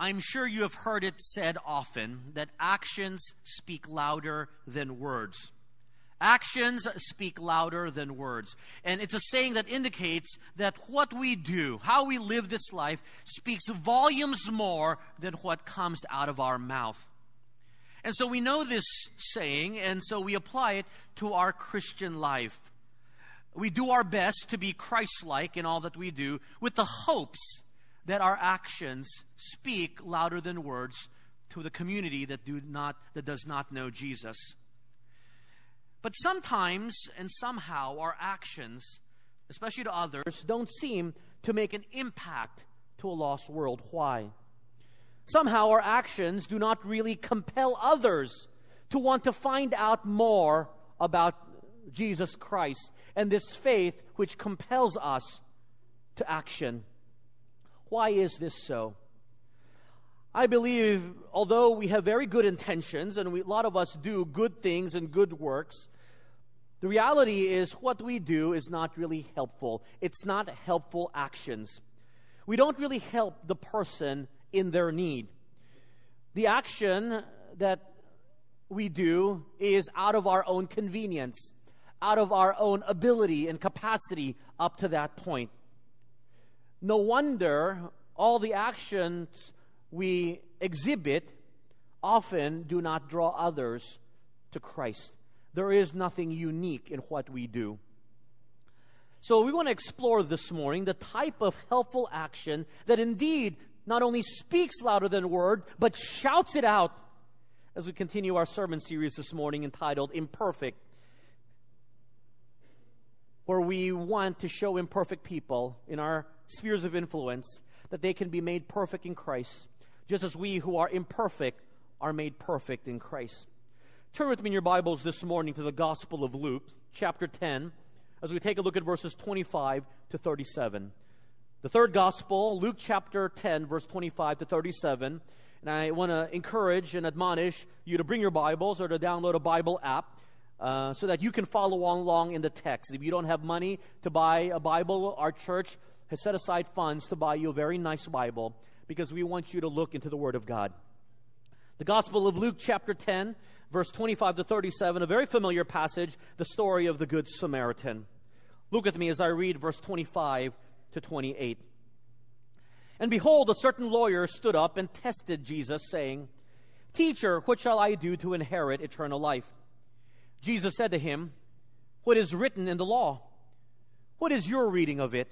I'm sure you have heard it said often that actions speak louder than words. Actions speak louder than words. And it's a saying that indicates that what we do, how we live this life, speaks volumes more than what comes out of our mouth. And so we know this saying, and so we apply it to our Christian life. We do our best to be Christ like in all that we do with the hopes that our actions speak louder than words to the community that do not that does not know Jesus. But sometimes and somehow our actions, especially to others, don't seem to make an impact to a lost world. Why? Somehow our actions do not really compel others to want to find out more about Jesus Christ and this faith which compels us to action. Why is this so? I believe, although we have very good intentions, and we, a lot of us do good things and good works, the reality is what we do is not really helpful. It's not helpful actions. We don't really help the person in their need. The action that we do is out of our own convenience, out of our own ability and capacity up to that point. No wonder all the actions we exhibit often do not draw others to Christ. There is nothing unique in what we do. So, we want to explore this morning the type of helpful action that indeed not only speaks louder than word, but shouts it out as we continue our sermon series this morning entitled Imperfect where we want to show imperfect people in our spheres of influence that they can be made perfect in Christ, just as we who are imperfect are made perfect in Christ. Turn with me in your Bibles this morning to the Gospel of Luke, chapter 10, as we take a look at verses 25 to 37. The third Gospel, Luke chapter 10, verse 25 to 37. And I want to encourage and admonish you to bring your Bibles or to download a Bible app uh, so that you can follow along in the text. If you don't have money to buy a Bible, our church has set aside funds to buy you a very nice Bible because we want you to look into the Word of God. The Gospel of Luke, chapter 10, verse 25 to 37, a very familiar passage, the story of the Good Samaritan. Look with me as I read verse 25 to 28. And behold, a certain lawyer stood up and tested Jesus, saying, Teacher, what shall I do to inherit eternal life? Jesus said to him, What is written in the law? What is your reading of it?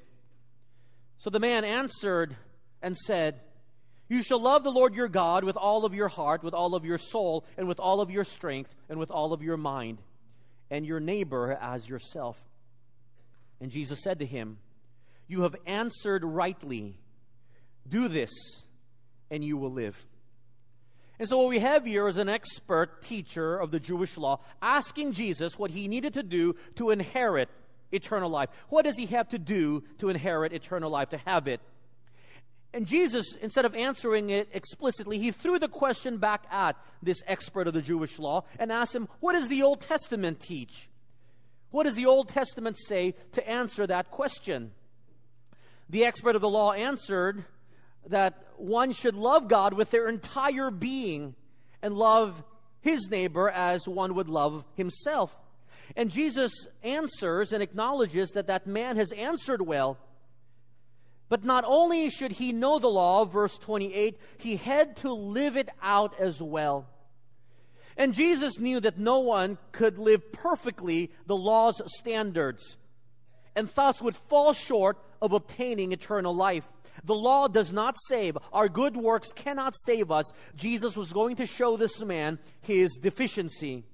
So the man answered and said, You shall love the Lord your God with all of your heart, with all of your soul, and with all of your strength, and with all of your mind, and your neighbor as yourself. And Jesus said to him, You have answered rightly. Do this, and you will live. And so, what we have here is an expert teacher of the Jewish law asking Jesus what he needed to do to inherit eternal life. What does he have to do to inherit eternal life, to have it? And Jesus, instead of answering it explicitly, he threw the question back at this expert of the Jewish law and asked him, What does the Old Testament teach? What does the Old Testament say to answer that question? The expert of the law answered, that one should love God with their entire being and love his neighbor as one would love himself. And Jesus answers and acknowledges that that man has answered well. But not only should he know the law, verse 28, he had to live it out as well. And Jesus knew that no one could live perfectly the law's standards and thus would fall short of obtaining eternal life. The law does not save. Our good works cannot save us. Jesus was going to show this man his deficiency.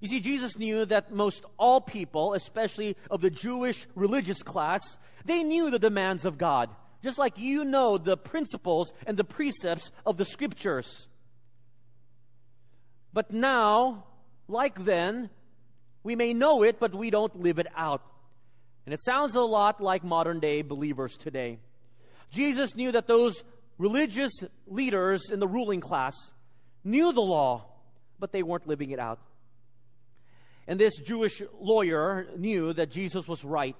You see, Jesus knew that most all people, especially of the Jewish religious class, they knew the demands of God, just like you know the principles and the precepts of the scriptures. But now, like then, we may know it, but we don't live it out. And it sounds a lot like modern day believers today. Jesus knew that those religious leaders in the ruling class knew the law, but they weren't living it out. And this Jewish lawyer knew that Jesus was right.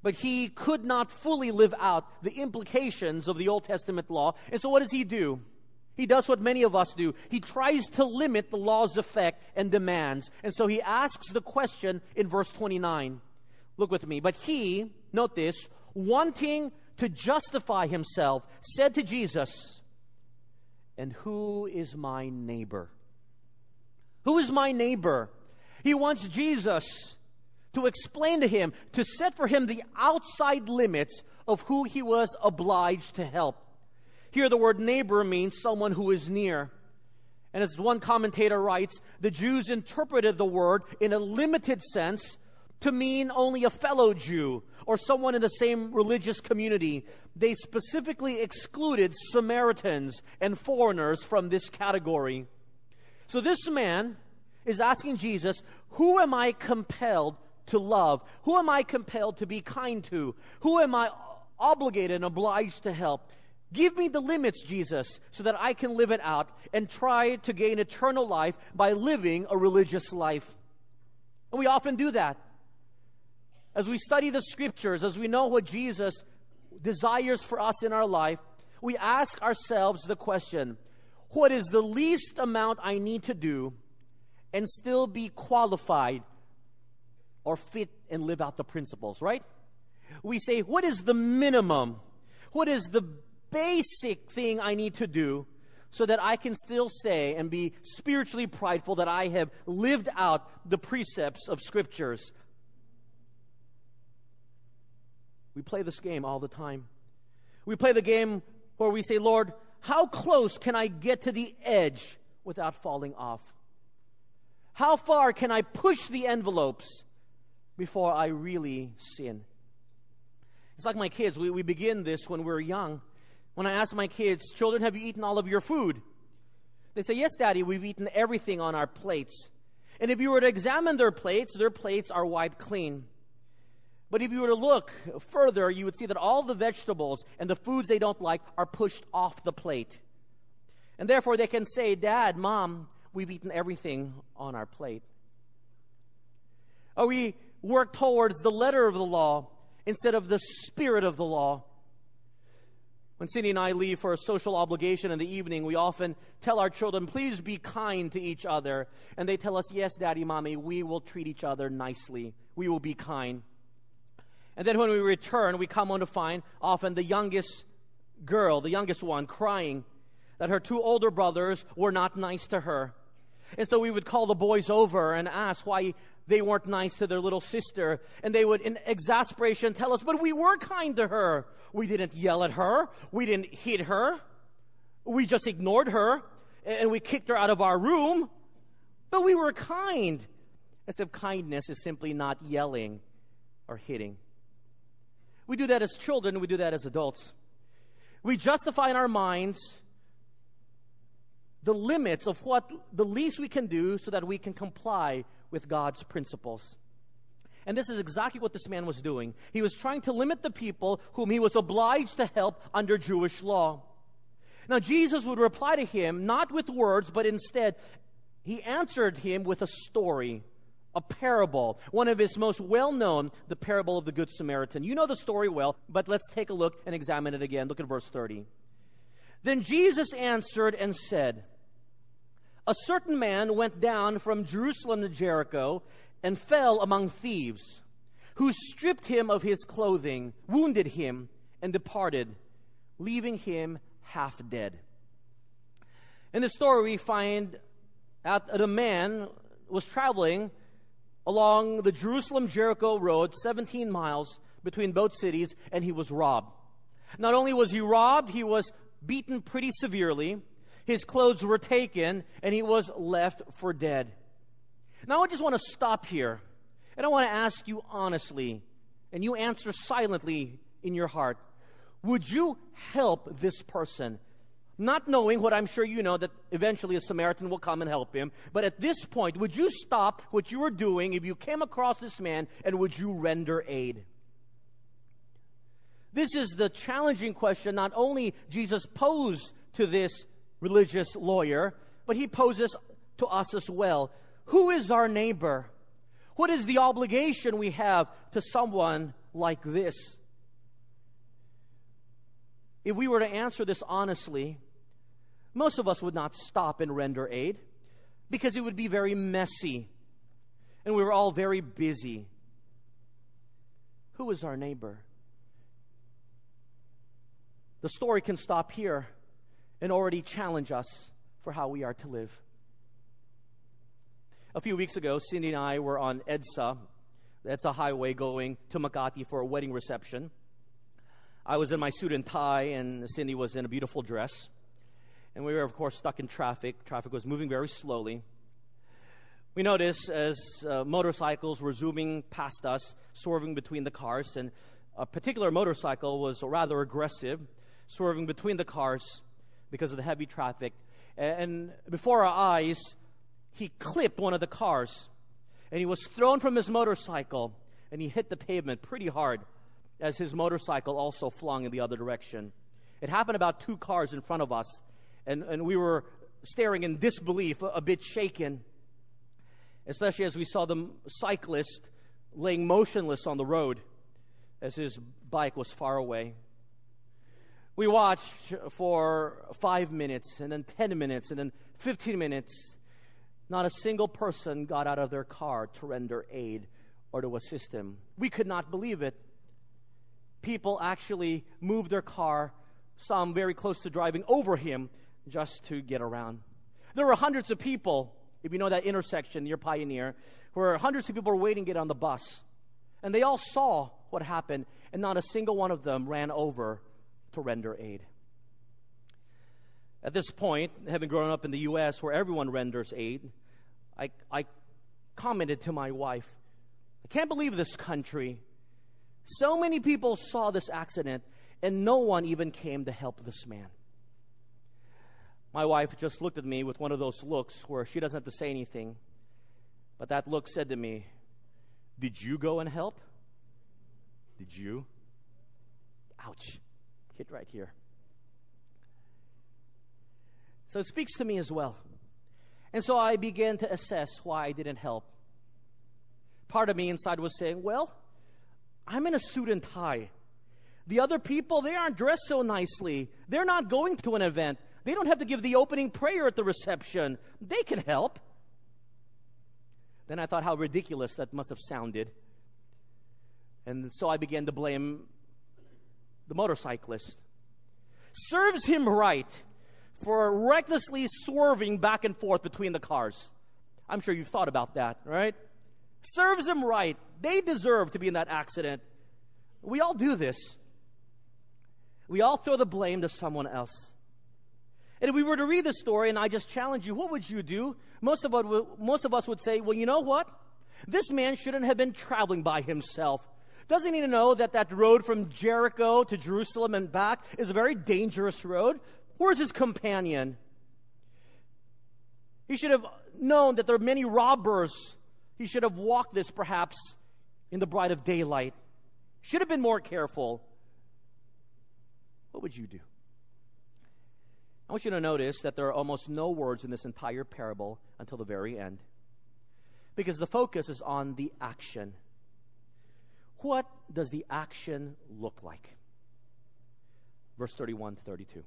but he could not fully live out the implications of the Old Testament law. And so, what does he do? He does what many of us do. He tries to limit the law's effect and demands. And so he asks the question in verse 29. Look with me. But he, note this, wanting to justify himself, said to Jesus, And who is my neighbor? Who is my neighbor? He wants Jesus to explain to him, to set for him the outside limits of who he was obliged to help. Here, the word neighbor means someone who is near. And as one commentator writes, the Jews interpreted the word in a limited sense to mean only a fellow Jew or someone in the same religious community. They specifically excluded Samaritans and foreigners from this category. So this man is asking Jesus, Who am I compelled to love? Who am I compelled to be kind to? Who am I obligated and obliged to help? Give me the limits, Jesus, so that I can live it out and try to gain eternal life by living a religious life. And we often do that. As we study the scriptures, as we know what Jesus desires for us in our life, we ask ourselves the question what is the least amount I need to do and still be qualified or fit and live out the principles, right? We say, what is the minimum? What is the basic thing I need to do so that I can still say and be spiritually prideful that I have lived out the precepts of scriptures? We play this game all the time. We play the game where we say, Lord, how close can I get to the edge without falling off? How far can I push the envelopes before I really sin? It's like my kids. We, we begin this when we're young. When I ask my kids, Children, have you eaten all of your food? They say, Yes, Daddy, we've eaten everything on our plates. And if you were to examine their plates, their plates are wiped clean. But if you were to look further, you would see that all the vegetables and the foods they don't like are pushed off the plate. And therefore, they can say, Dad, Mom, we've eaten everything on our plate. Or we work towards the letter of the law instead of the spirit of the law. When Cindy and I leave for a social obligation in the evening, we often tell our children, please be kind to each other. And they tell us, yes, daddy, mommy, we will treat each other nicely. We will be kind. And then when we return, we come on to find often the youngest girl, the youngest one, crying that her two older brothers were not nice to her. And so we would call the boys over and ask why they weren't nice to their little sister. And they would, in exasperation, tell us, but we were kind to her. We didn't yell at her. We didn't hit her. We just ignored her and we kicked her out of our room. But we were kind. As if kindness is simply not yelling or hitting. We do that as children, we do that as adults. We justify in our minds the limits of what the least we can do so that we can comply with God's principles. And this is exactly what this man was doing. He was trying to limit the people whom he was obliged to help under Jewish law. Now, Jesus would reply to him not with words, but instead, he answered him with a story a parable, one of his most well known, the parable of the Good Samaritan. You know the story well, but let's take a look and examine it again. Look at verse 30. Then Jesus answered and said, A certain man went down from Jerusalem to Jericho and fell among thieves, who stripped him of his clothing, wounded him, and departed, leaving him half dead. In the story, we find that the man was traveling along the Jerusalem Jericho road, 17 miles between both cities, and he was robbed. Not only was he robbed, he was beaten pretty severely. His clothes were taken, and he was left for dead. Now, I just want to stop here, and I want to ask you honestly, and you answer silently in your heart Would you help this person not knowing what I'm sure you know that eventually a Samaritan will come and help him. But at this point, would you stop what you were doing if you came across this man and would you render aid? This is the challenging question not only Jesus posed to this religious lawyer, but he poses to us as well. Who is our neighbor? What is the obligation we have to someone like this? If we were to answer this honestly, most of us would not stop and render aid because it would be very messy and we were all very busy. Who is our neighbor? The story can stop here and already challenge us for how we are to live. A few weeks ago, Cindy and I were on EDSA. That's a highway going to Makati for a wedding reception. I was in my suit and tie, and Cindy was in a beautiful dress. And we were, of course, stuck in traffic. Traffic was moving very slowly. We noticed as uh, motorcycles were zooming past us, swerving between the cars, and a particular motorcycle was rather aggressive, swerving between the cars because of the heavy traffic. And before our eyes, he clipped one of the cars, and he was thrown from his motorcycle, and he hit the pavement pretty hard as his motorcycle also flung in the other direction. It happened about two cars in front of us, and, and we were staring in disbelief, a, a bit shaken, especially as we saw the cyclist laying motionless on the road as his bike was far away. We watched for five minutes, and then 10 minutes, and then 15 minutes. Not a single person got out of their car to render aid or to assist him. We could not believe it people actually moved their car, some very close to driving over him, just to get around. There were hundreds of people, if you know that intersection near Pioneer, where hundreds of people were waiting to get on the bus. And they all saw what happened, and not a single one of them ran over to render aid. At this point, having grown up in the U.S. where everyone renders aid, I, I commented to my wife, I can't believe this country so many people saw this accident, and no one even came to help this man. My wife just looked at me with one of those looks where she doesn't have to say anything, but that look said to me, Did you go and help? Did you? Ouch. Hit right here. So it speaks to me as well. And so I began to assess why I didn't help. Part of me inside was saying, Well, I'm in a suit and tie. The other people, they aren't dressed so nicely. They're not going to an event. They don't have to give the opening prayer at the reception. They can help. Then I thought how ridiculous that must have sounded. And so I began to blame the motorcyclist. Serves him right for recklessly swerving back and forth between the cars. I'm sure you've thought about that, right? serves him right. They deserve to be in that accident. We all do this. We all throw the blame to someone else. And if we were to read the story and I just challenge you, what would you do? Most of, us, most of us would say, well, you know what? This man shouldn't have been traveling by himself. Doesn't he know that that road from Jericho to Jerusalem and back is a very dangerous road? Where's his companion? He should have known that there are many robbers he should have walked this perhaps in the bright of daylight. Should have been more careful. What would you do? I want you to notice that there are almost no words in this entire parable until the very end. Because the focus is on the action. What does the action look like? Verse 31 to 32.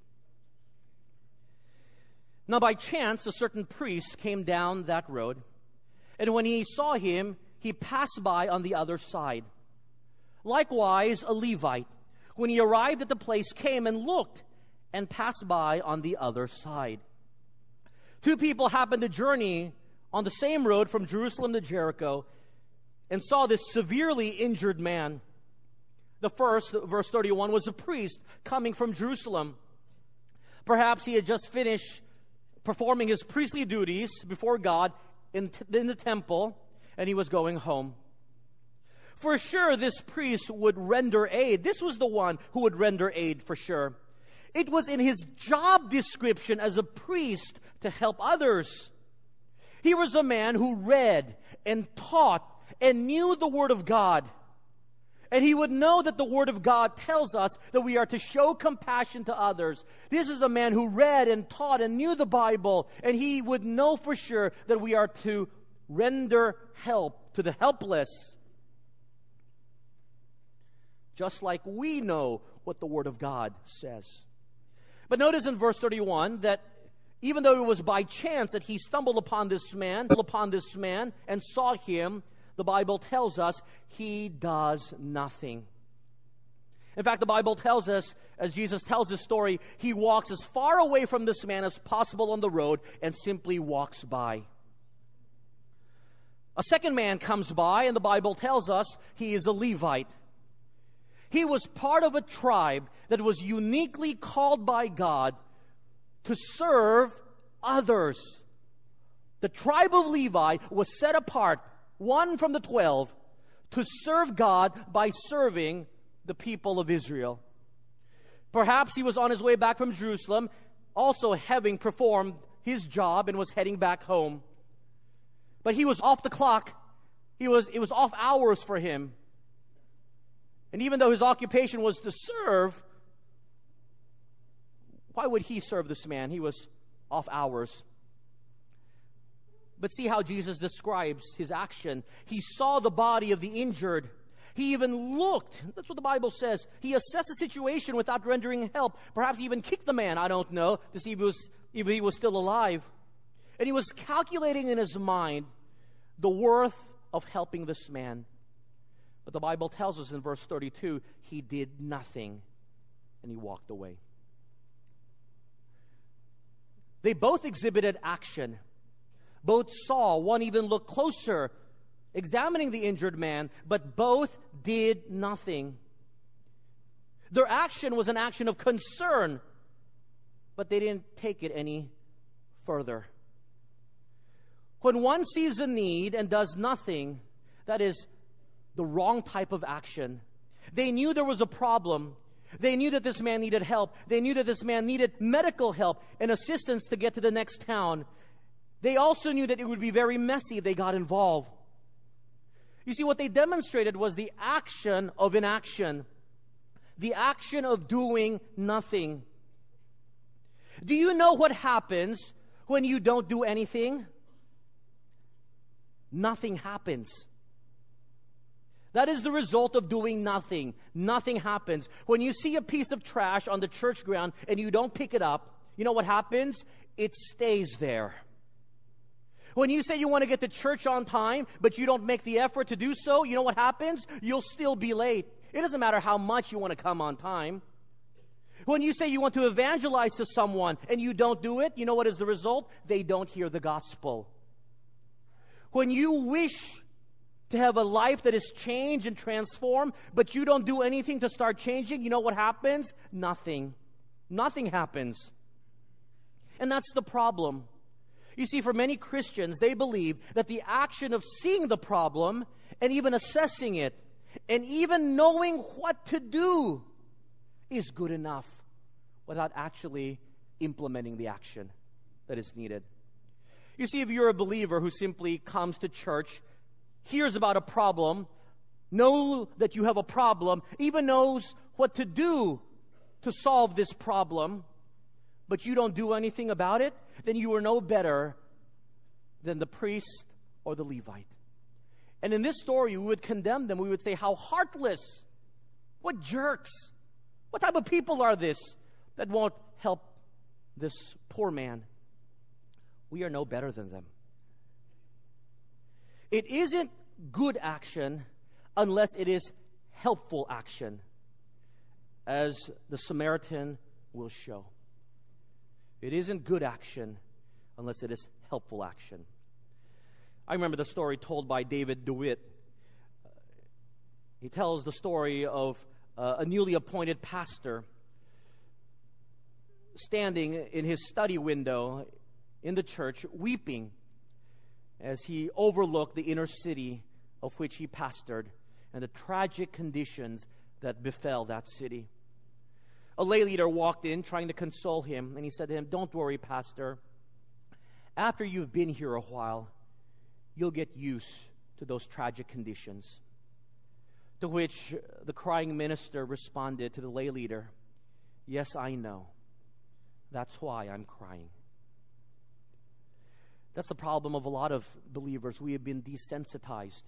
Now, by chance, a certain priest came down that road and when he saw him, he passed by on the other side. Likewise, a Levite, when he arrived at the place, came and looked and passed by on the other side. Two people happened to journey on the same road from Jerusalem to Jericho and saw this severely injured man. The first, verse 31, was a priest coming from Jerusalem. Perhaps he had just finished performing his priestly duties before God in, t- in the temple and he was going home. For sure, this priest would render aid. This was the one who would render aid for sure. It was in his job description as a priest to help others. He was a man who read and taught and knew the Word of God. And he would know that the Word of God tells us that we are to show compassion to others. This is a man who read and taught and knew the Bible, and he would know for sure that we are to render help to the helpless. just like we know what the Word of God says. But notice in verse 31 that even though it was by chance that he stumbled upon this man, upon this man and saw him, the Bible tells us he does nothing. In fact, the Bible tells us, as Jesus tells this story, he walks as far away from this man as possible on the road and simply walks by. A second man comes by, and the Bible tells us he is a Levite. He was part of a tribe that was uniquely called by God to serve others. The tribe of Levi was set apart, one from the twelve, to serve God by serving the people of Israel. Perhaps he was on his way back from Jerusalem, also having performed his job and was heading back home but he was off the clock. He was, it was off hours for him. And even though his occupation was to serve, why would he serve this man? He was off hours. But see how Jesus describes his action. He saw the body of the injured. He even looked. That's what the Bible says. He assessed the situation without rendering help. Perhaps even kicked the man, I don't know, to see if he was, if he was still alive. And he was calculating in his mind the worth of helping this man. But the Bible tells us in verse 32 he did nothing and he walked away. They both exhibited action. Both saw, one even looked closer, examining the injured man, but both did nothing. Their action was an action of concern, but they didn't take it any further. When one sees a need and does nothing, that is the wrong type of action. They knew there was a problem. They knew that this man needed help. They knew that this man needed medical help and assistance to get to the next town. They also knew that it would be very messy if they got involved. You see, what they demonstrated was the action of inaction, the action of doing nothing. Do you know what happens when you don't do anything? nothing happens. That is the result of doing nothing. Nothing happens. When you see a piece of trash on the church ground and you don't pick it up, you know what happens? It stays there. When you say you want to get to church on time, but you don't make the effort to do so, you know what happens? You'll still be late. It doesn't matter how much you want to come on time. When you say you want to evangelize to someone and you don't do it, you know what is the result? They don't hear the gospel. When you wish to have a life that is changed and transformed, but you don't do anything to start changing, you know what happens? Nothing. Nothing happens. And that's the problem. You see, for many Christians, they believe that the action of seeing the problem and even assessing it and even knowing what to do is good enough without actually implementing the action that is needed. You see, if you're a believer who simply comes to church, hears about a problem, know that you have a problem, even knows what to do to solve this problem, but you don't do anything about it, then you are no better than the priest or the Levite. And in this story, we would condemn them. We would say, How heartless! What jerks! What type of people are this that won't help this poor man? we are no better than them. It isn't good action unless it is helpful action, as the Samaritan will show. It isn't good action unless it is helpful action. I remember the story told by David DeWitt. He tells the story of uh, a newly appointed pastor standing in his study window in the church weeping as he overlooked the inner city of which he pastored and the tragic conditions that befell that city. A lay leader walked in trying to console him, and he said to him, Don't worry, Pastor. After you've been here a while, you'll get used to those tragic conditions. To which the crying minister responded to the lay leader, Yes, I know. That's why I'm crying. That's the problem of a lot of believers. We have been desensitized.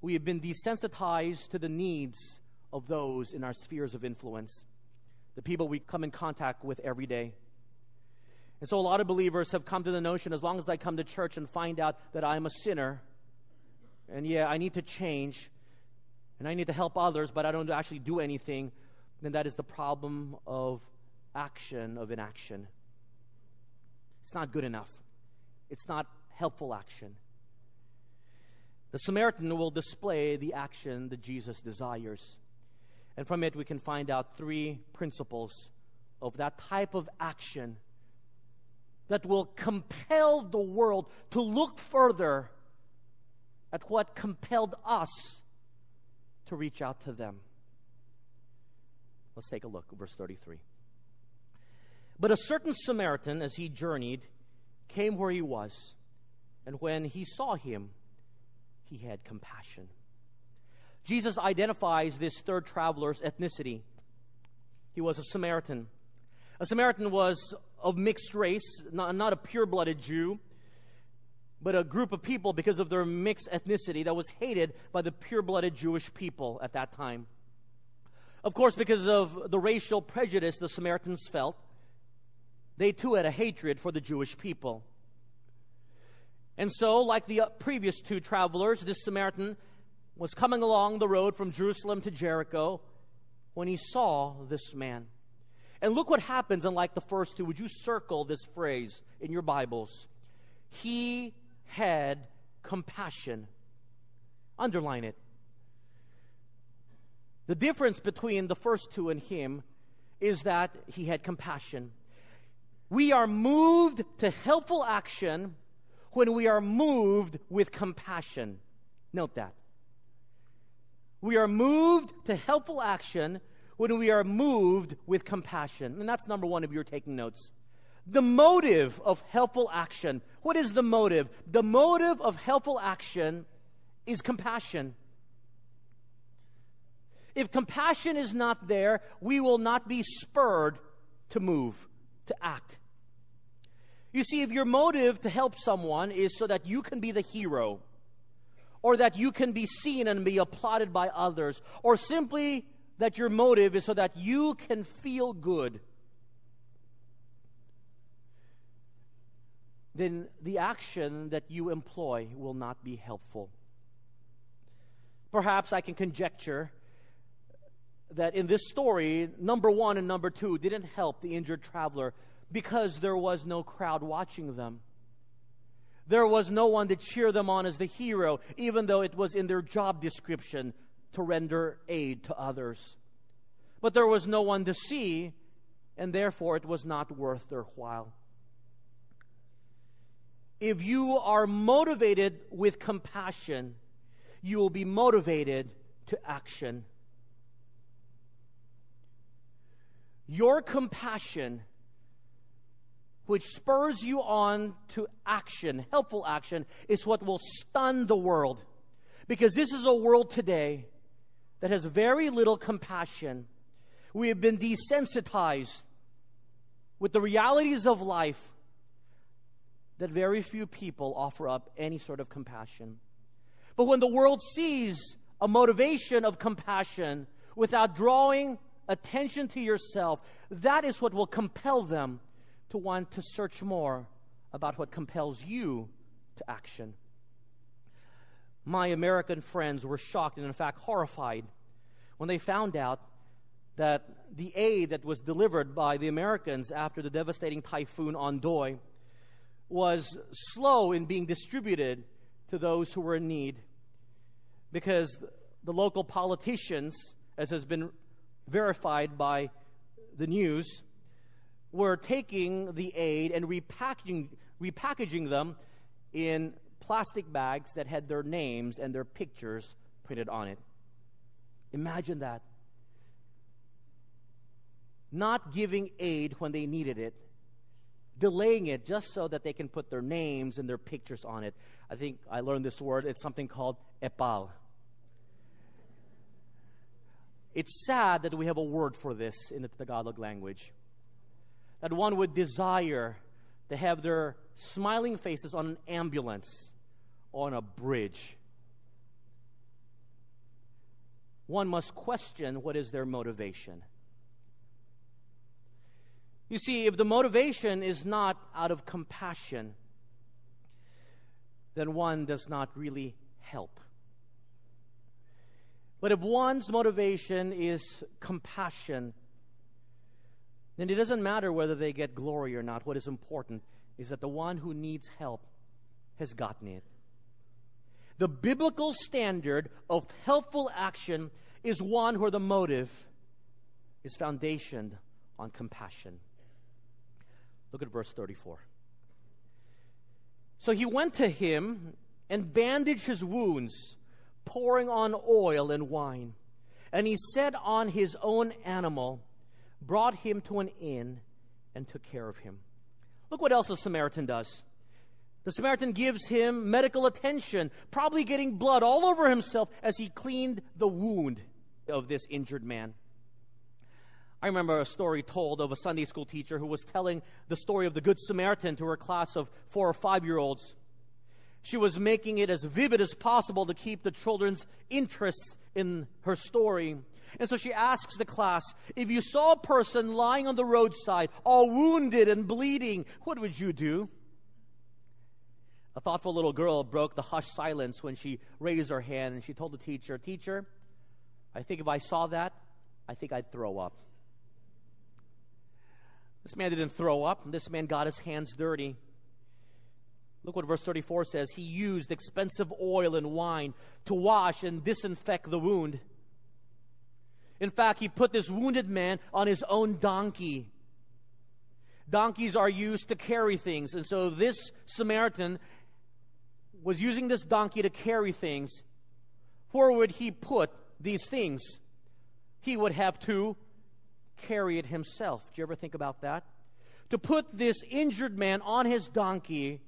We have been desensitized to the needs of those in our spheres of influence, the people we come in contact with every day. And so a lot of believers have come to the notion as long as I come to church and find out that I'm a sinner, and yeah, I need to change, and I need to help others, but I don't actually do anything, then that is the problem of action, of inaction. It's not good enough. It's not helpful action. The Samaritan will display the action that Jesus desires. And from it, we can find out three principles of that type of action that will compel the world to look further at what compelled us to reach out to them. Let's take a look, verse 33. But a certain Samaritan, as he journeyed, came where he was, and when he saw him, he had compassion. Jesus identifies this third traveler's ethnicity. He was a Samaritan. A Samaritan was of mixed race, not, not a pure blooded Jew, but a group of people because of their mixed ethnicity that was hated by the pure blooded Jewish people at that time. Of course, because of the racial prejudice the Samaritans felt, they too had a hatred for the Jewish people. And so, like the uh, previous two travelers, this Samaritan was coming along the road from Jerusalem to Jericho when he saw this man. And look what happens, unlike the first two. Would you circle this phrase in your Bibles? He had compassion. Underline it. The difference between the first two and him is that he had compassion. We are moved to helpful action when we are moved with compassion. Note that. We are moved to helpful action when we are moved with compassion. And that's number one if you're taking notes. The motive of helpful action. What is the motive? The motive of helpful action is compassion. If compassion is not there, we will not be spurred to move, to act. You see, if your motive to help someone is so that you can be the hero, or that you can be seen and be applauded by others, or simply that your motive is so that you can feel good, then the action that you employ will not be helpful. Perhaps I can conjecture that in this story, number one and number two didn't help the injured traveler because there was no crowd watching them. There was no one to cheer them on as the hero, even though it was in their job description to render aid to others. But there was no one to see, and therefore it was not worth their while. If you are motivated with compassion, you will be motivated to action. Your compassion which spurs you on to action, helpful action, is what will stun the world. Because this is a world today that has very little compassion. We have been desensitized with the realities of life that very few people offer up any sort of compassion. But when the world sees a motivation of compassion without drawing attention to yourself, that is what will compel them to want to search more about what compels you to action. My American friends were shocked and, in fact, horrified when they found out that the aid that was delivered by the Americans after the devastating typhoon Ondoy was slow in being distributed to those who were in need because the local politicians, as has been verified by the news, were taking the aid and repackaging, repackaging them in plastic bags that had their names and their pictures printed on it. Imagine that. Not giving aid when they needed it, delaying it just so that they can put their names and their pictures on it. I think I learned this word. It's something called epal. It's sad that we have a word for this in the Tagalog language that one would desire to have their smiling faces on an ambulance on a bridge. one must question what is their motivation. You see, if the motivation is not out of compassion, then one does not really help. But if one's motivation is compassion, then it doesn't matter whether they get glory or not. What is important is that the one who needs help has gotten it. The biblical standard of helpful action is one where the motive is foundationed on compassion. Look at verse 34. So he went to him and bandaged his wounds, pouring on oil and wine. And he set on his own animal, brought him to an inn, and took care of him. Look what else the Samaritan does. The Samaritan gives him medical attention, probably getting blood all over himself as he cleaned the wound of this injured man. I remember a story told of a Sunday school teacher who was telling the story of the Good Samaritan to her class of four or five year olds. She was making it as vivid as possible to keep the children's interest in her story. And so she asks the class, if you saw a person lying on the roadside, all wounded and bleeding, what would you do? A thoughtful little girl broke the hushed silence when she raised her hand and she told the teacher, Teacher, I think if I saw that, I think I'd throw up. This man didn't throw up. This man got his hands dirty. Look what verse 34 says. He used expensive oil and wine to wash and disinfect the wound. In fact, he put this wounded man on his own donkey. Donkeys are used to carry things. And so this Samaritan was using this donkey to carry things. Where would he put these things? He would have to carry it himself. Do you ever think about that? To put this injured man on his donkey,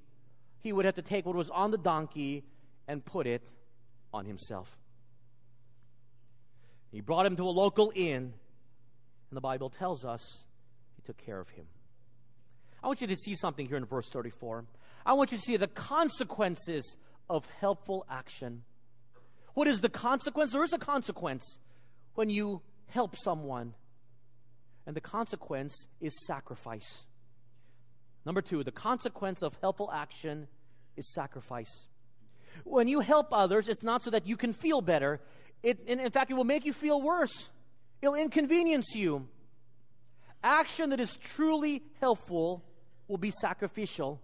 he would have to take what was on the donkey and put it on himself. He brought him to a local inn, and the Bible tells us he took care of him. I want you to see something here in verse 34. I want you to see the consequences of helpful action. What is the consequence? There is a consequence when you help someone, and the consequence is sacrifice. Number two, the consequence of helpful action is sacrifice. When you help others, it's not so that you can feel better. It, in, fact, it will make you feel worse. It'll inconvenience you. Action that is truly helpful will be sacrificial.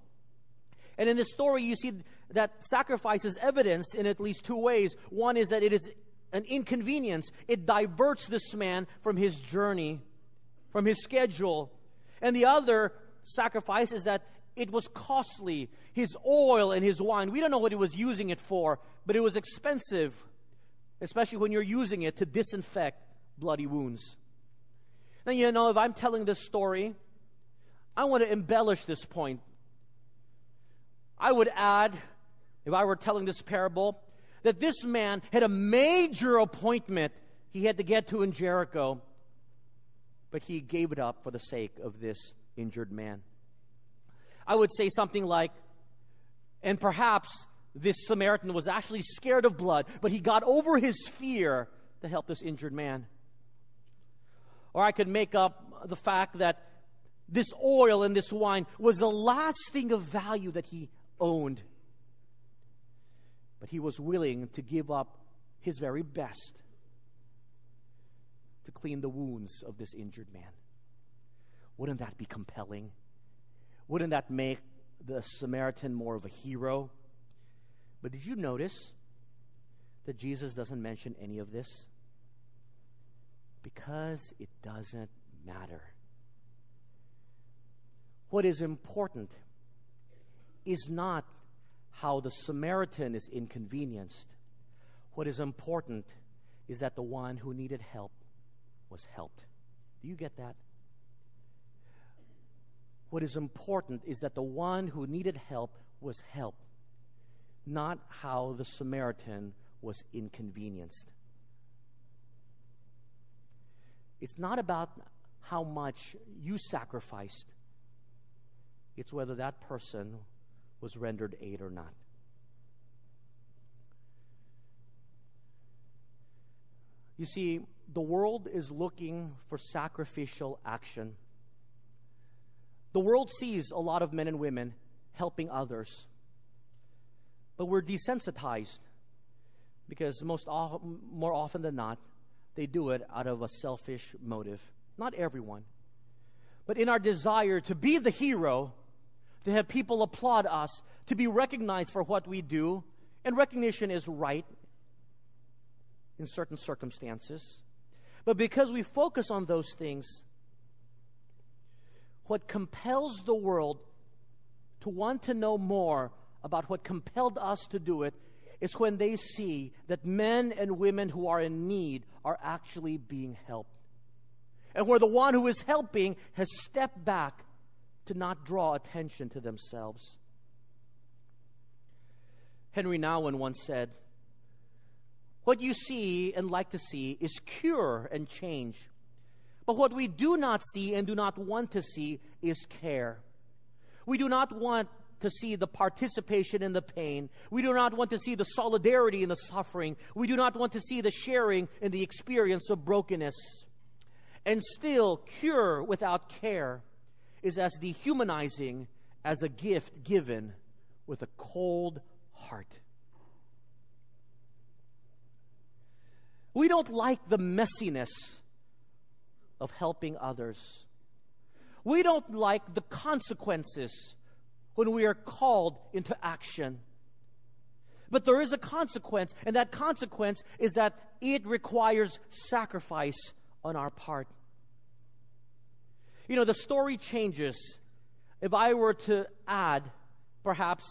And in this story, you see that sacrifice is evidenced in at least two ways. One is that it is an inconvenience, it diverts this man from his journey, from his schedule. And the other sacrifice is that it was costly. His oil and his wine, we don't know what he was using it for, but it was expensive, especially when you're using it to disinfect bloody wounds. Now, you know, if I'm telling this story, I want to embellish this point. I would add, if I were telling this parable, that this man had a major appointment he had to get to in Jericho, but he gave it up for the sake of this injured man. I would say something like, and perhaps this Samaritan was actually scared of blood, but he got over his fear to help this injured man. Or I could make up the fact that this oil and this wine was the last thing of value that he owned. But he was willing to give up his very best to clean the wounds of this injured man. Wouldn't that be compelling? Wouldn't that make the Samaritan more of a hero? But did you notice that Jesus doesn't mention any of this? Because it doesn't matter. What is important is not how the Samaritan is inconvenienced. What is important is that the one who needed help was helped. Do you get that? What is important is that the one who needed help was helped, not how the Samaritan was inconvenienced. It's not about how much you sacrificed, it's whether that person was rendered aid or not. You see, the world is looking for sacrificial action. The world sees a lot of men and women helping others, but we're desensitized because most more often than not, they do it out of a selfish motive. Not everyone. But in our desire to be the hero, to have people applaud us, to be recognized for what we do, and recognition is right in certain circumstances. But because we focus on those things, what compels the world to want to know more about what compelled us to do it is when they see that men and women who are in need are actually being helped. And where the one who is helping has stepped back to not draw attention to themselves. Henri Nouwen once said, What you see and like to see is cure and change. But what we do not see and do not want to see is care. We do not want to see the participation in the pain. We do not want to see the solidarity in the suffering. We do not want to see the sharing in the experience of brokenness. And still, cure without care is as dehumanizing as a gift given with a cold heart. We don't like the messiness of helping others. We don't like the consequences when we are called into action. But there is a consequence, and that consequence is that it requires sacrifice on our part. You know, the story changes if I were to add perhaps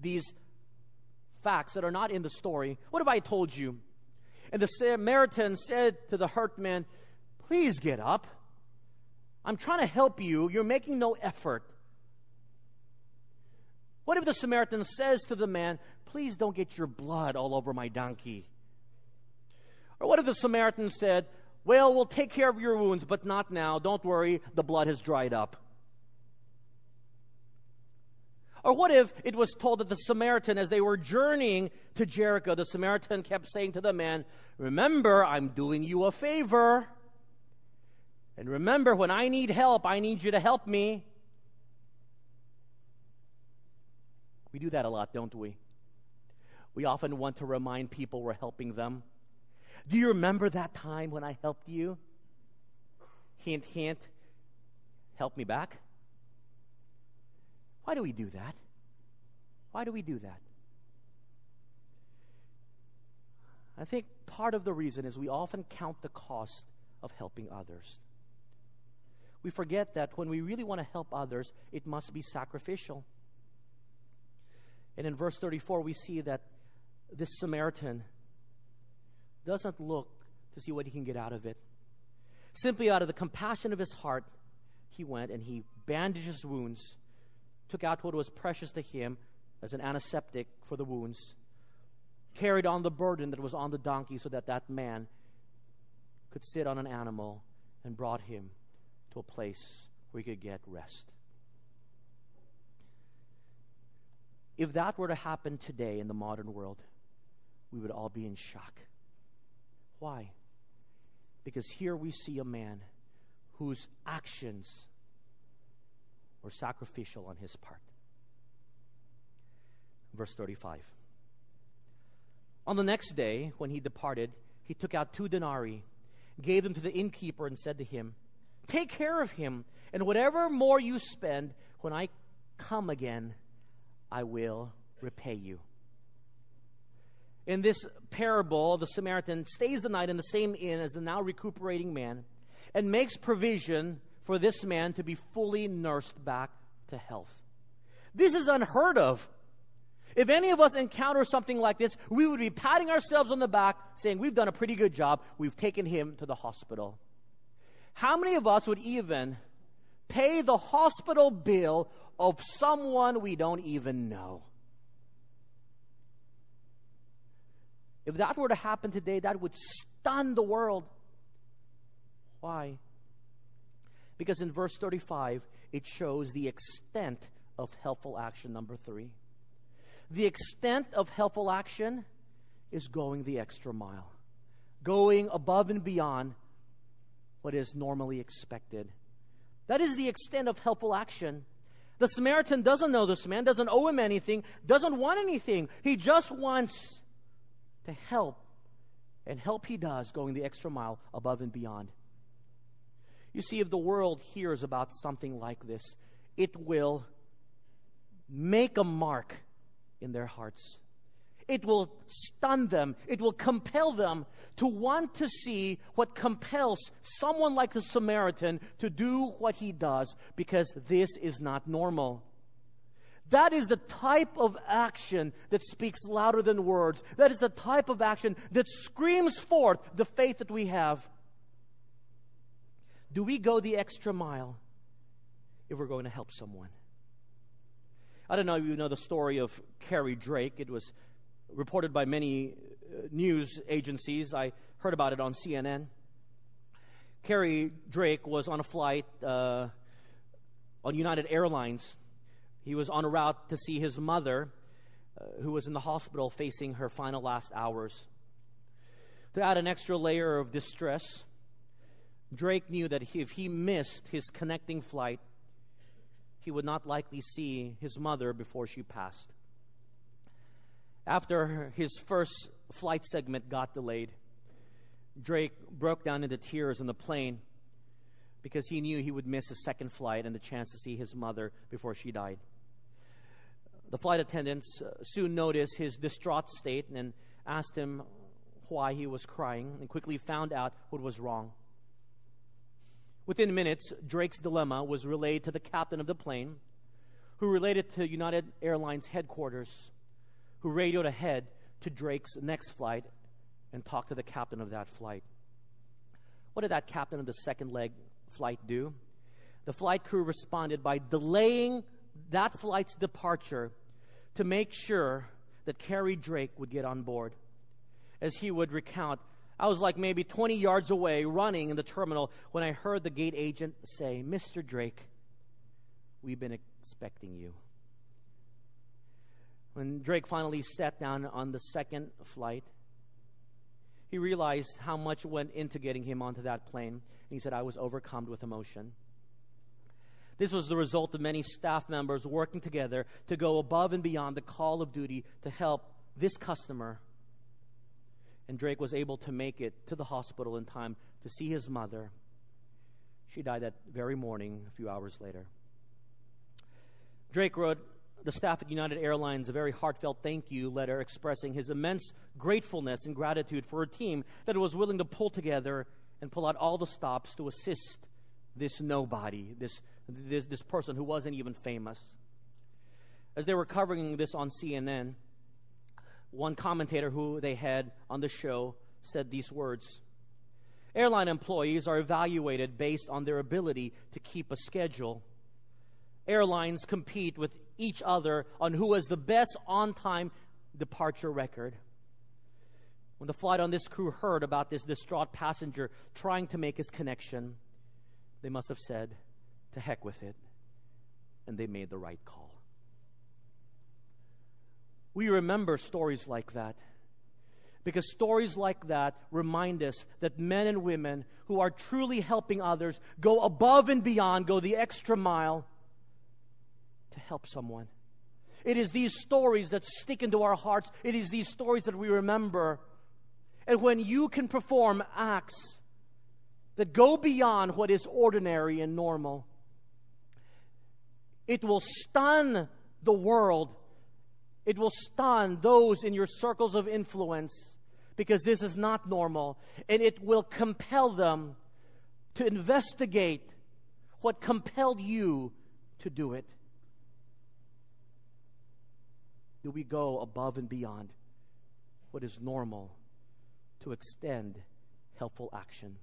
these facts that are not in the story. What if I told you? And the Samaritan said to the hurt man, Please get up. I'm trying to help you. You're making no effort. What if the Samaritan says to the man, Please don't get your blood all over my donkey? Or what if the Samaritan said, Well, we'll take care of your wounds, but not now. Don't worry, the blood has dried up. Or what if it was told that the Samaritan, as they were journeying to Jericho, the Samaritan kept saying to the man, Remember, I'm doing you a favor. And remember, when I need help, I need you to help me. We do that a lot, don't we? We often want to remind people we're helping them. Do you remember that time when I helped you? Hint, hint. Help me back. Why do we do that? Why do we do that? I think part of the reason is we often count the cost of helping others. We forget that when we really want to help others, it must be sacrificial. And in verse 34, we see that this Samaritan doesn't look to see what he can get out of it. Simply out of the compassion of his heart, he went and he bandaged his wounds, took out what was precious to him as an antiseptic for the wounds, carried on the burden that was on the donkey so that that man could sit on an animal and brought him to a place where he could get rest. If that were to happen today in the modern world, we would all be in shock. Why? Because here we see a man whose actions were sacrificial on his part. Verse 35. On the next day, when he departed, he took out two denarii, gave them to the innkeeper, and said to him, Take care of him, and whatever more you spend, when I come again, I will repay you. In this parable, the Samaritan stays the night in the same inn as the now recuperating man and makes provision for this man to be fully nursed back to health. This is unheard of. If any of us encounter something like this, we would be patting ourselves on the back, saying, We've done a pretty good job. We've taken him to the hospital. How many of us would even pay the hospital bill of someone we don't even know? If that were to happen today, that would stun the world. Why? Because in verse 35, it shows the extent of helpful action, number three. The extent of helpful action is going the extra mile. going above and beyond what is normally expected. That is the extent of helpful action. The Samaritan doesn't know this man, doesn't owe him anything, doesn't want anything. He just wants to help. And help he does, going the extra mile above and beyond. You see, if the world hears about something like this, it will make a mark in their hearts. It will stun them. It will compel them to want to see what compels someone like the Samaritan to do what he does because this is not normal. That is the type of action that speaks louder than words. That is the type of action that screams forth the faith that we have. Do we go the extra mile if we're going to help someone? I don't know if you know the story of Kerry Drake. It was reported by many uh, news agencies. I heard about it on CNN. Kerry Drake was on a flight uh, on United Airlines. He was on a route to see his mother, uh, who was in the hospital facing her final last hours. To add an extra layer of distress, Drake knew that if he missed his connecting flight, he would not likely see his mother before she passed. After his first flight segment got delayed, Drake broke down into tears on the plane because he knew he would miss a second flight and the chance to see his mother before she died. The flight attendants uh, soon noticed his distraught state and asked him why he was crying and quickly found out what was wrong. Within minutes, Drake's dilemma was relayed to the captain of the plane, who related to United Airlines headquarters who radioed ahead to Drake's next flight and talked to the captain of that flight. What did that captain of the second leg flight do? The flight crew responded by delaying that flight's departure to make sure that Kerry Drake would get on board. As he would recount, I was like maybe 20 yards away running in the terminal when I heard the gate agent say, Mr. Drake, we've been expecting you. When Drake finally sat down on the second flight, he realized how much went into getting him onto that plane. And He said, I was overcome with emotion. This was the result of many staff members working together to go above and beyond the call of duty to help this customer. And Drake was able to make it to the hospital in time to see his mother. She died that very morning, a few hours later. Drake wrote the staff at United Airlines a very heartfelt thank you letter expressing his immense gratefulness and gratitude for a team that was willing to pull together and pull out all the stops to assist this nobody, this, this, this person who wasn't even famous. As they were covering this on CNN, one commentator who they had on the show said these words Airline employees are evaluated based on their ability to keep a schedule. Airlines compete with each other on who has the best on time departure record. When the flight on this crew heard about this distraught passenger trying to make his connection, they must have said, to heck with it. And they made the right call. We remember stories like that because stories like that remind us that men and women who are truly helping others go above and beyond, go the extra mile to help someone. It is these stories that stick into our hearts. It is these stories that we remember. And when you can perform acts that go beyond what is ordinary and normal, it will stun the world. It will stun those in your circles of influence because this is not normal. And it will compel them to investigate what compelled you to do it do we go above and beyond what is normal to extend helpful action?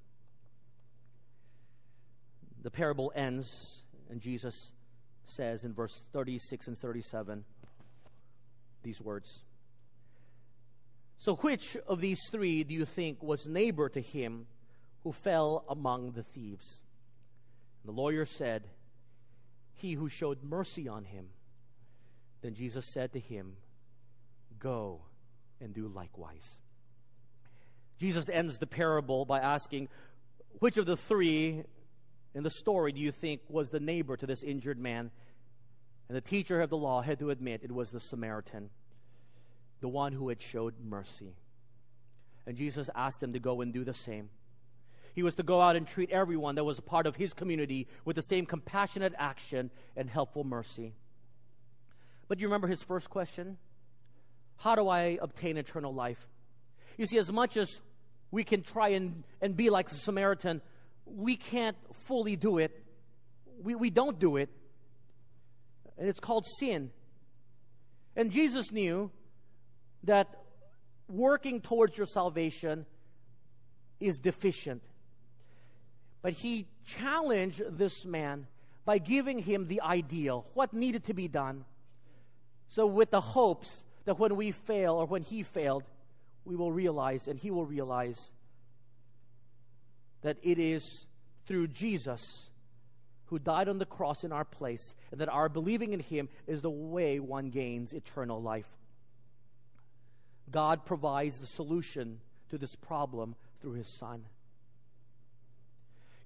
The parable ends, and Jesus says in verse 36 and 37 these words. So, which of these three do you think was neighbor to him who fell among the thieves? And the lawyer said, He who showed mercy on him. Then Jesus said to him, Go and do likewise. Jesus ends the parable by asking, Which of the three in the story do you think was the neighbor to this injured man? And the teacher of the law had to admit it was the Samaritan, the one who had showed mercy. And Jesus asked him to go and do the same. He was to go out and treat everyone that was a part of his community with the same compassionate action and helpful mercy. But you remember his first question? How do I obtain eternal life? You see, as much as we can try and, and be like the Samaritan, we can't fully do it. We, we don't do it. And it's called sin. And Jesus knew that working towards your salvation is deficient. But he challenged this man by giving him the ideal, what needed to be done. So, with the hopes that when we fail or when he failed, we will realize and he will realize that it is through Jesus who died on the cross in our place, and that our believing in him is the way one gains eternal life. God provides the solution to this problem through his Son.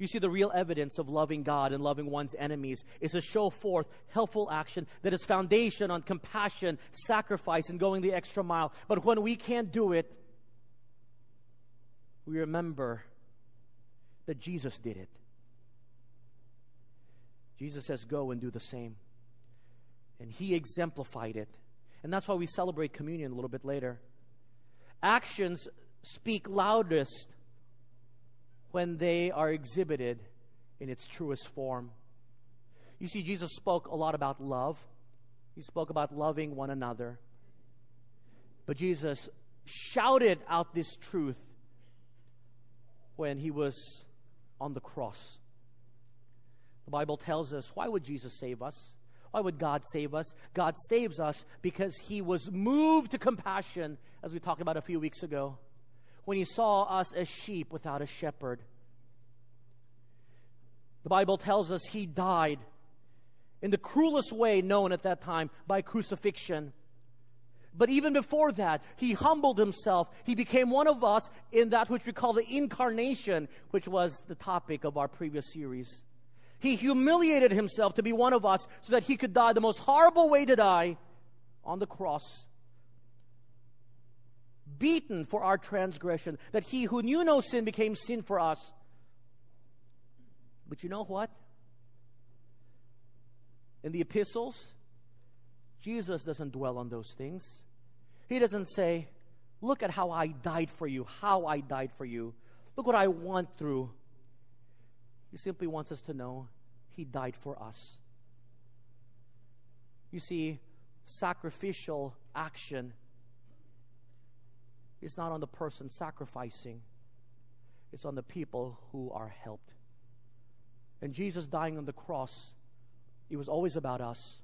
You see, the real evidence of loving God and loving one's enemies is to show forth helpful action that is foundation on compassion, sacrifice, and going the extra mile. But when we can't do it, we remember that Jesus did it. Jesus says, Go and do the same. And he exemplified it. And that's why we celebrate communion a little bit later. Actions speak loudest when they are exhibited in its truest form. You see, Jesus spoke a lot about love, he spoke about loving one another. But Jesus shouted out this truth when he was on the cross. The Bible tells us why would Jesus save us? Why would God save us? God saves us because he was moved to compassion, as we talked about a few weeks ago, when he saw us as sheep without a shepherd. The Bible tells us he died in the cruelest way known at that time by crucifixion. But even before that, he humbled himself. He became one of us in that which we call the incarnation, which was the topic of our previous series. He humiliated himself to be one of us so that he could die the most horrible way to die on the cross. Beaten for our transgression, that he who knew no sin became sin for us. But you know what? In the epistles, Jesus doesn't dwell on those things. He doesn't say, Look at how I died for you, how I died for you. Look what I went through. He simply wants us to know He died for us. You see, sacrificial action is not on the person sacrificing, it's on the people who are helped. And Jesus dying on the cross, it was always about us.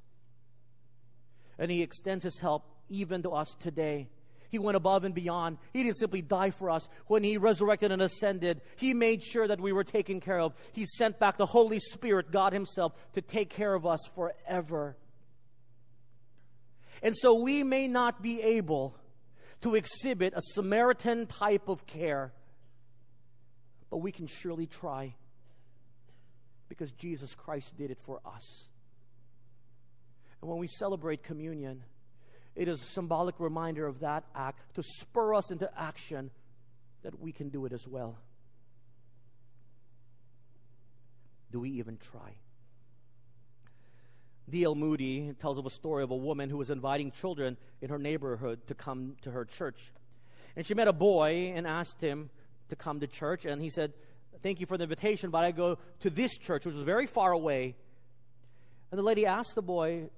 And He extends His help even to us today. He went above and beyond. He didn't simply die for us. When He resurrected and ascended, He made sure that we were taken care of. He sent back the Holy Spirit, God Himself, to take care of us forever. And so we may not be able to exhibit a Samaritan type of care, but we can surely try because Jesus Christ did it for us. And when we celebrate communion, it is a symbolic reminder of that act to spur us into action that we can do it as well. Do we even try? D.L. Moody tells of a story of a woman who was inviting children in her neighborhood to come to her church. And she met a boy and asked him to come to church. And he said, Thank you for the invitation, but I go to this church, which was very far away. And the lady asked the boy,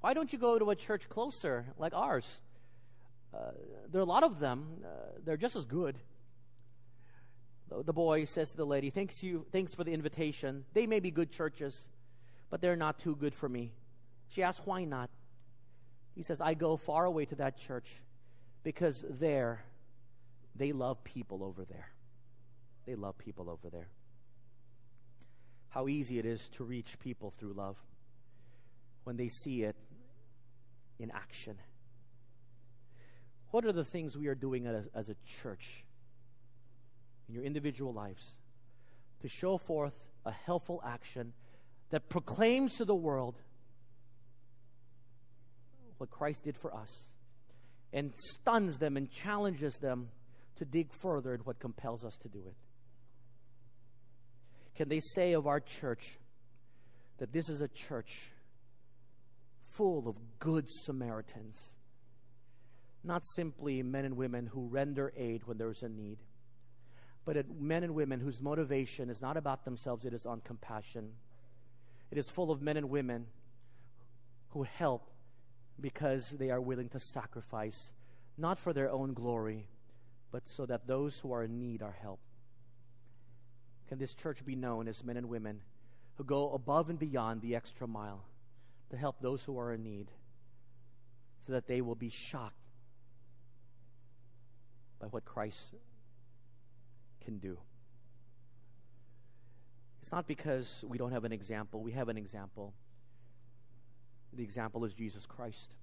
why don't you go to a church closer like ours? Uh, there are a lot of them. Uh, they're just as good. The, the boy says to the lady, thanks, you, thanks for the invitation. They may be good churches, but they're not too good for me. She asks, Why not? He says, I go far away to that church because there they love people over there. They love people over there. How easy it is to reach people through love when they see it in action. What are the things we are doing as a, as a church in your individual lives to show forth a helpful action that proclaims to the world what Christ did for us and stuns them and challenges them to dig further in what compels us to do it. Can they say of our church that this is a church full of good Samaritans? Not simply men and women who render aid when there is a need, but men and women whose motivation is not about themselves, it is on compassion. It is full of men and women who help because they are willing to sacrifice, not for their own glory, but so that those who are in need are helped. Can this church be known as men and women who go above and beyond the extra mile to help those who are in need so that they will be shocked by what Christ can do? It's not because we don't have an example, we have an example. The example is Jesus Christ.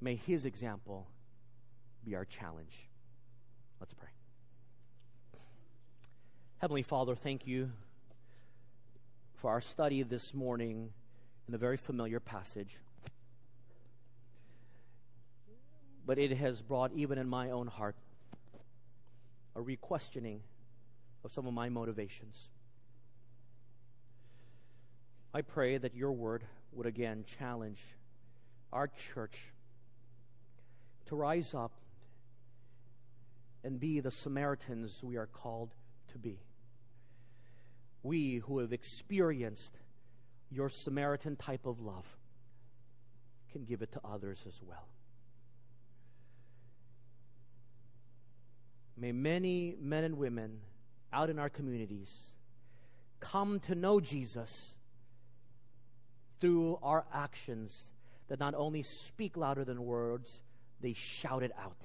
May his example be our challenge. Let's pray. Heavenly Father, thank you for our study this morning in a very familiar passage. But it has brought, even in my own heart, a re-questioning of some of my motivations. I pray that your word would again challenge our church to rise up and be the Samaritans we are called to be. We who have experienced your Samaritan type of love can give it to others as well. May many men and women out in our communities come to know Jesus through our actions that not only speak louder than words, they shout it out.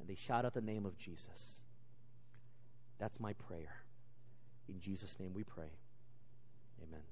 And they shout out the name of Jesus. That's my prayer. In Jesus' name we pray. Amen.